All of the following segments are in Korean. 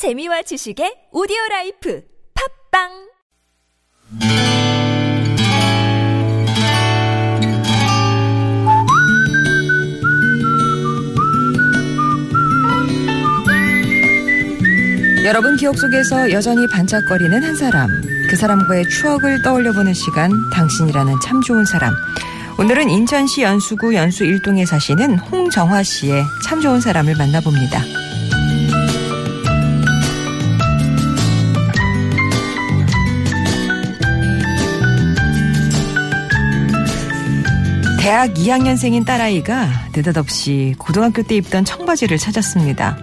재미와 지식의 오디오 라이프 팟빵 여러분 기억 속에서 여전히 반짝거리는 한 사람. 그 사람과의 추억을 떠올려보는 시간, 당신이라는 참 좋은 사람. 오늘은 인천시 연수구 연수 일동에 사시는 홍정화 씨의 참 좋은 사람을 만나봅니다. 대학 2학년생인 딸아이가 느닷없이 고등학교 때 입던 청바지를 찾았습니다.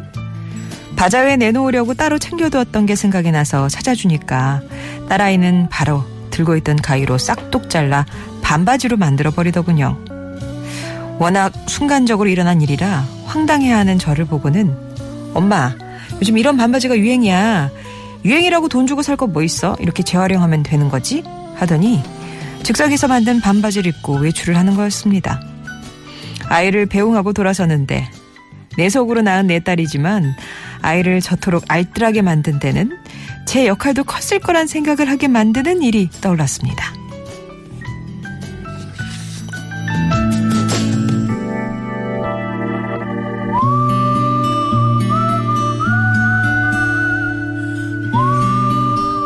바자회에 내놓으려고 따로 챙겨두었던 게 생각이 나서 찾아주니까 딸아이는 바로 들고 있던 가위로 싹둑 잘라 반바지로 만들어 버리더군요. 워낙 순간적으로 일어난 일이라 황당해하는 저를 보고는 엄마 요즘 이런 반바지가 유행이야. 유행이라고 돈 주고 살 거 뭐 있어? 이렇게 재활용하면 되는 거지? 하더니 즉석에서 만든 반바지를 입고 외출을 하는 거였습니다. 아이를 배웅하고 돌아서는데 내 속으로 낳은 내 딸이지만 아이를 저토록 알뜰하게 만든 데는 제 역할도 컸을 거란 생각을 하게 만드는 일이 떠올랐습니다.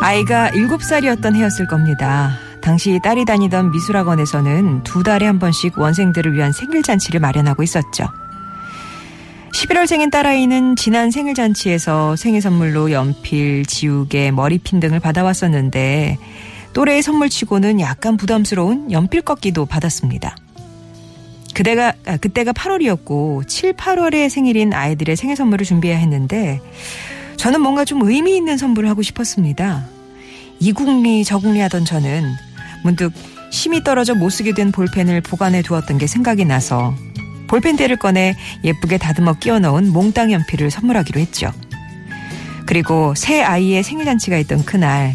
아이가 7살이었던 해였을 겁니다. 당시 딸이 다니던 미술학원에서는 두 달에 한 번씩 원생들을 위한 생일잔치를 마련하고 있었죠. 11월생인 딸아이는 지난 생일잔치에서 생일 선물로 연필, 지우개, 머리핀 등을 받아왔었는데 또래의 선물치고는 약간 부담스러운 연필 꺾기도 받았습니다. 그때가, 아, 그때가 8월이었고 7, 8월에 생일인 아이들의 생일 선물을 준비해야 했는데 저는 뭔가 좀 의미 있는 선물을 하고 싶었습니다. 이국리 저국리 하던 저는 문득 힘이 떨어져 못 쓰게 된 볼펜을 보관해 두었던 게 생각이 나서 볼펜대를 꺼내 예쁘게 다듬어 끼워 넣은 몽땅 연필을 선물하기로 했죠. 그리고 새 아이의 생일잔치가 있던 그날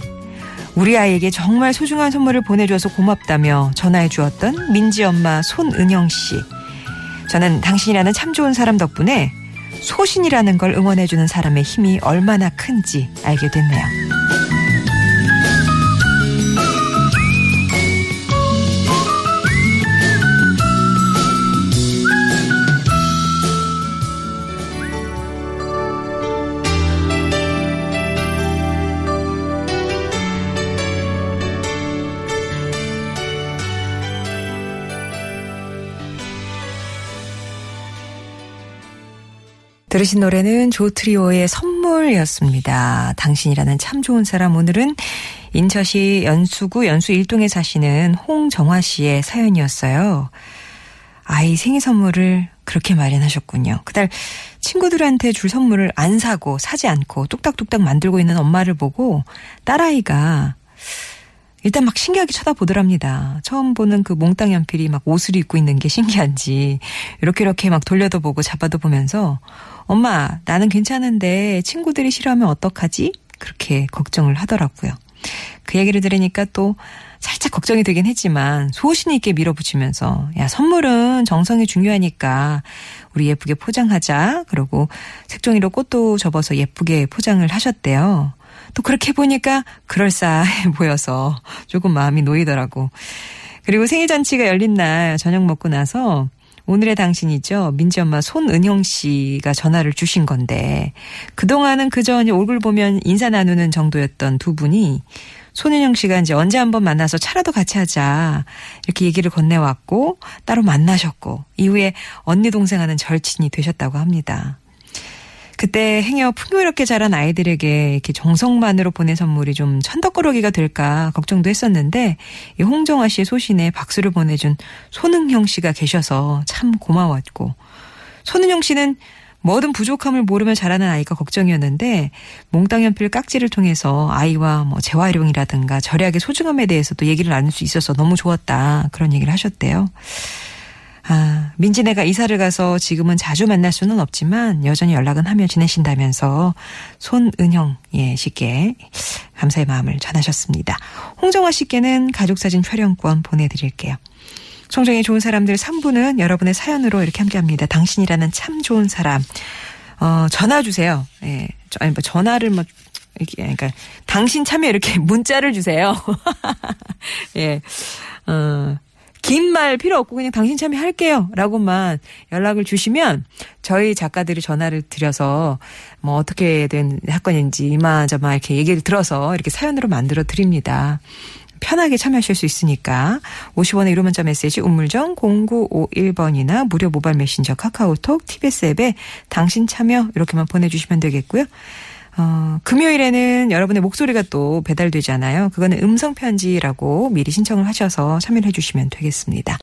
우리 아이에게 정말 소중한 선물을 보내줘서 고맙다며 전화해 주었던 민지 엄마 손은영 씨. 저는 당신이라는 참 좋은 사람 덕분에 소신이라는 걸 응원해주는 사람의 힘이 얼마나 큰지 알게 됐네요. 들으신 노래는 조트리오의 선물이었습니다. 당신이라는 참 좋은 사람 오늘은 인천시 연수구 연수 일동에 사시는 홍정화 씨의 사연이었어요. 아이 생일 선물을 그렇게 마련하셨군요. 그달 친구들한테 줄 선물을 안 사고 사지 않고 뚝딱뚝딱 만들고 있는 엄마를 보고 딸아이가 일단 막 신기하게 쳐다보더랍니다. 처음 보는 그 몽땅 연필이 막 옷을 입고 있는 게 신기한지 이렇게 이렇게 막 돌려도 보고 잡아도 보면서 엄마 나는 괜찮은데 친구들이 싫어하면 어떡하지? 그렇게 걱정을 하더라고요. 그 얘기를 들으니까 또 살짝 걱정이 되긴 했지만 소신 있게 밀어붙이면서 야 선물은 정성이 중요하니까 우리 예쁘게 포장하자. 그러고 색종이로 꽃도 접어서 예쁘게 포장을 하셨대요. 또 그렇게 보니까 그럴싸해 보여서 조금 마음이 놓이더라고. 그리고 생일잔치가 열린 날 저녁 먹고 나서 오늘의 당신이죠. 민지 엄마 손은영 씨가 전화를 주신 건데 그동안은 그저 얼굴 보면 인사 나누는 정도였던 두 분이 손은영 씨가 이제 언제 한번 만나서 차라도 같이 하자 이렇게 얘기를 건네왔고 따로 만나셨고 이후에 언니 동생 하는 절친이 되셨다고 합니다. 그때 행여 풍요롭게 자란 아이들에게 이렇게 정성만으로 보낸 선물이 좀 천덕꾸러기가 될까 걱정도 했었는데 이 홍정아 씨의 소신에 박수를 보내준 손흥형 씨가 계셔서 참 고마웠고 손흥형 씨는 뭐든 부족함을 모르면 자라는 아이가 걱정이었는데 몽땅 연필 깍지를 통해서 아이와 뭐 재활용이라든가 절약의 소중함에 대해서도 얘기를 나눌 수 있어서 너무 좋았다 그런 얘기를 하셨대요. 아, 민지네가 이사를 가서 지금은 자주 만날 수는 없지만 여전히 연락은 하며 지내신다면서 손은영 예 씨께 감사의 마음을 전하셨습니다. 홍정화 씨께는 가족사진 촬영권 보내드릴게요. 송정의 좋은 사람들 3부는 여러분의 사연으로 이렇게 함께합니다. 당신이라는 참 좋은 사람. 어, 전화 주세요. 예. 저- 아니, 뭐 전화를 뭐, 이렇게, 그러니까, 당신 참여 이렇게 문자를 주세요. 예. 어, 긴 말 필요 없고 그냥 당신 참여할게요. 라고만 연락을 주시면 저희 작가들이 전화를 드려서 뭐 어떻게 된 사건인지 이마저마 이렇게 얘기를 들어서 이렇게 사연으로 만들어 드립니다. 편하게 참여하실 수 있으니까 50원의 1호 문자 메시지 우물정 0951번이나 무료 모바일 메신저 카카오톡 TBS 앱에 당신 참여 이렇게만 보내주시면 되겠고요. 어, 금요일에는 여러분의 목소리가 또 배달되잖아요. 그거는 음성 편지라고 미리 신청을 하셔서 참여를 해주시면 되겠습니다.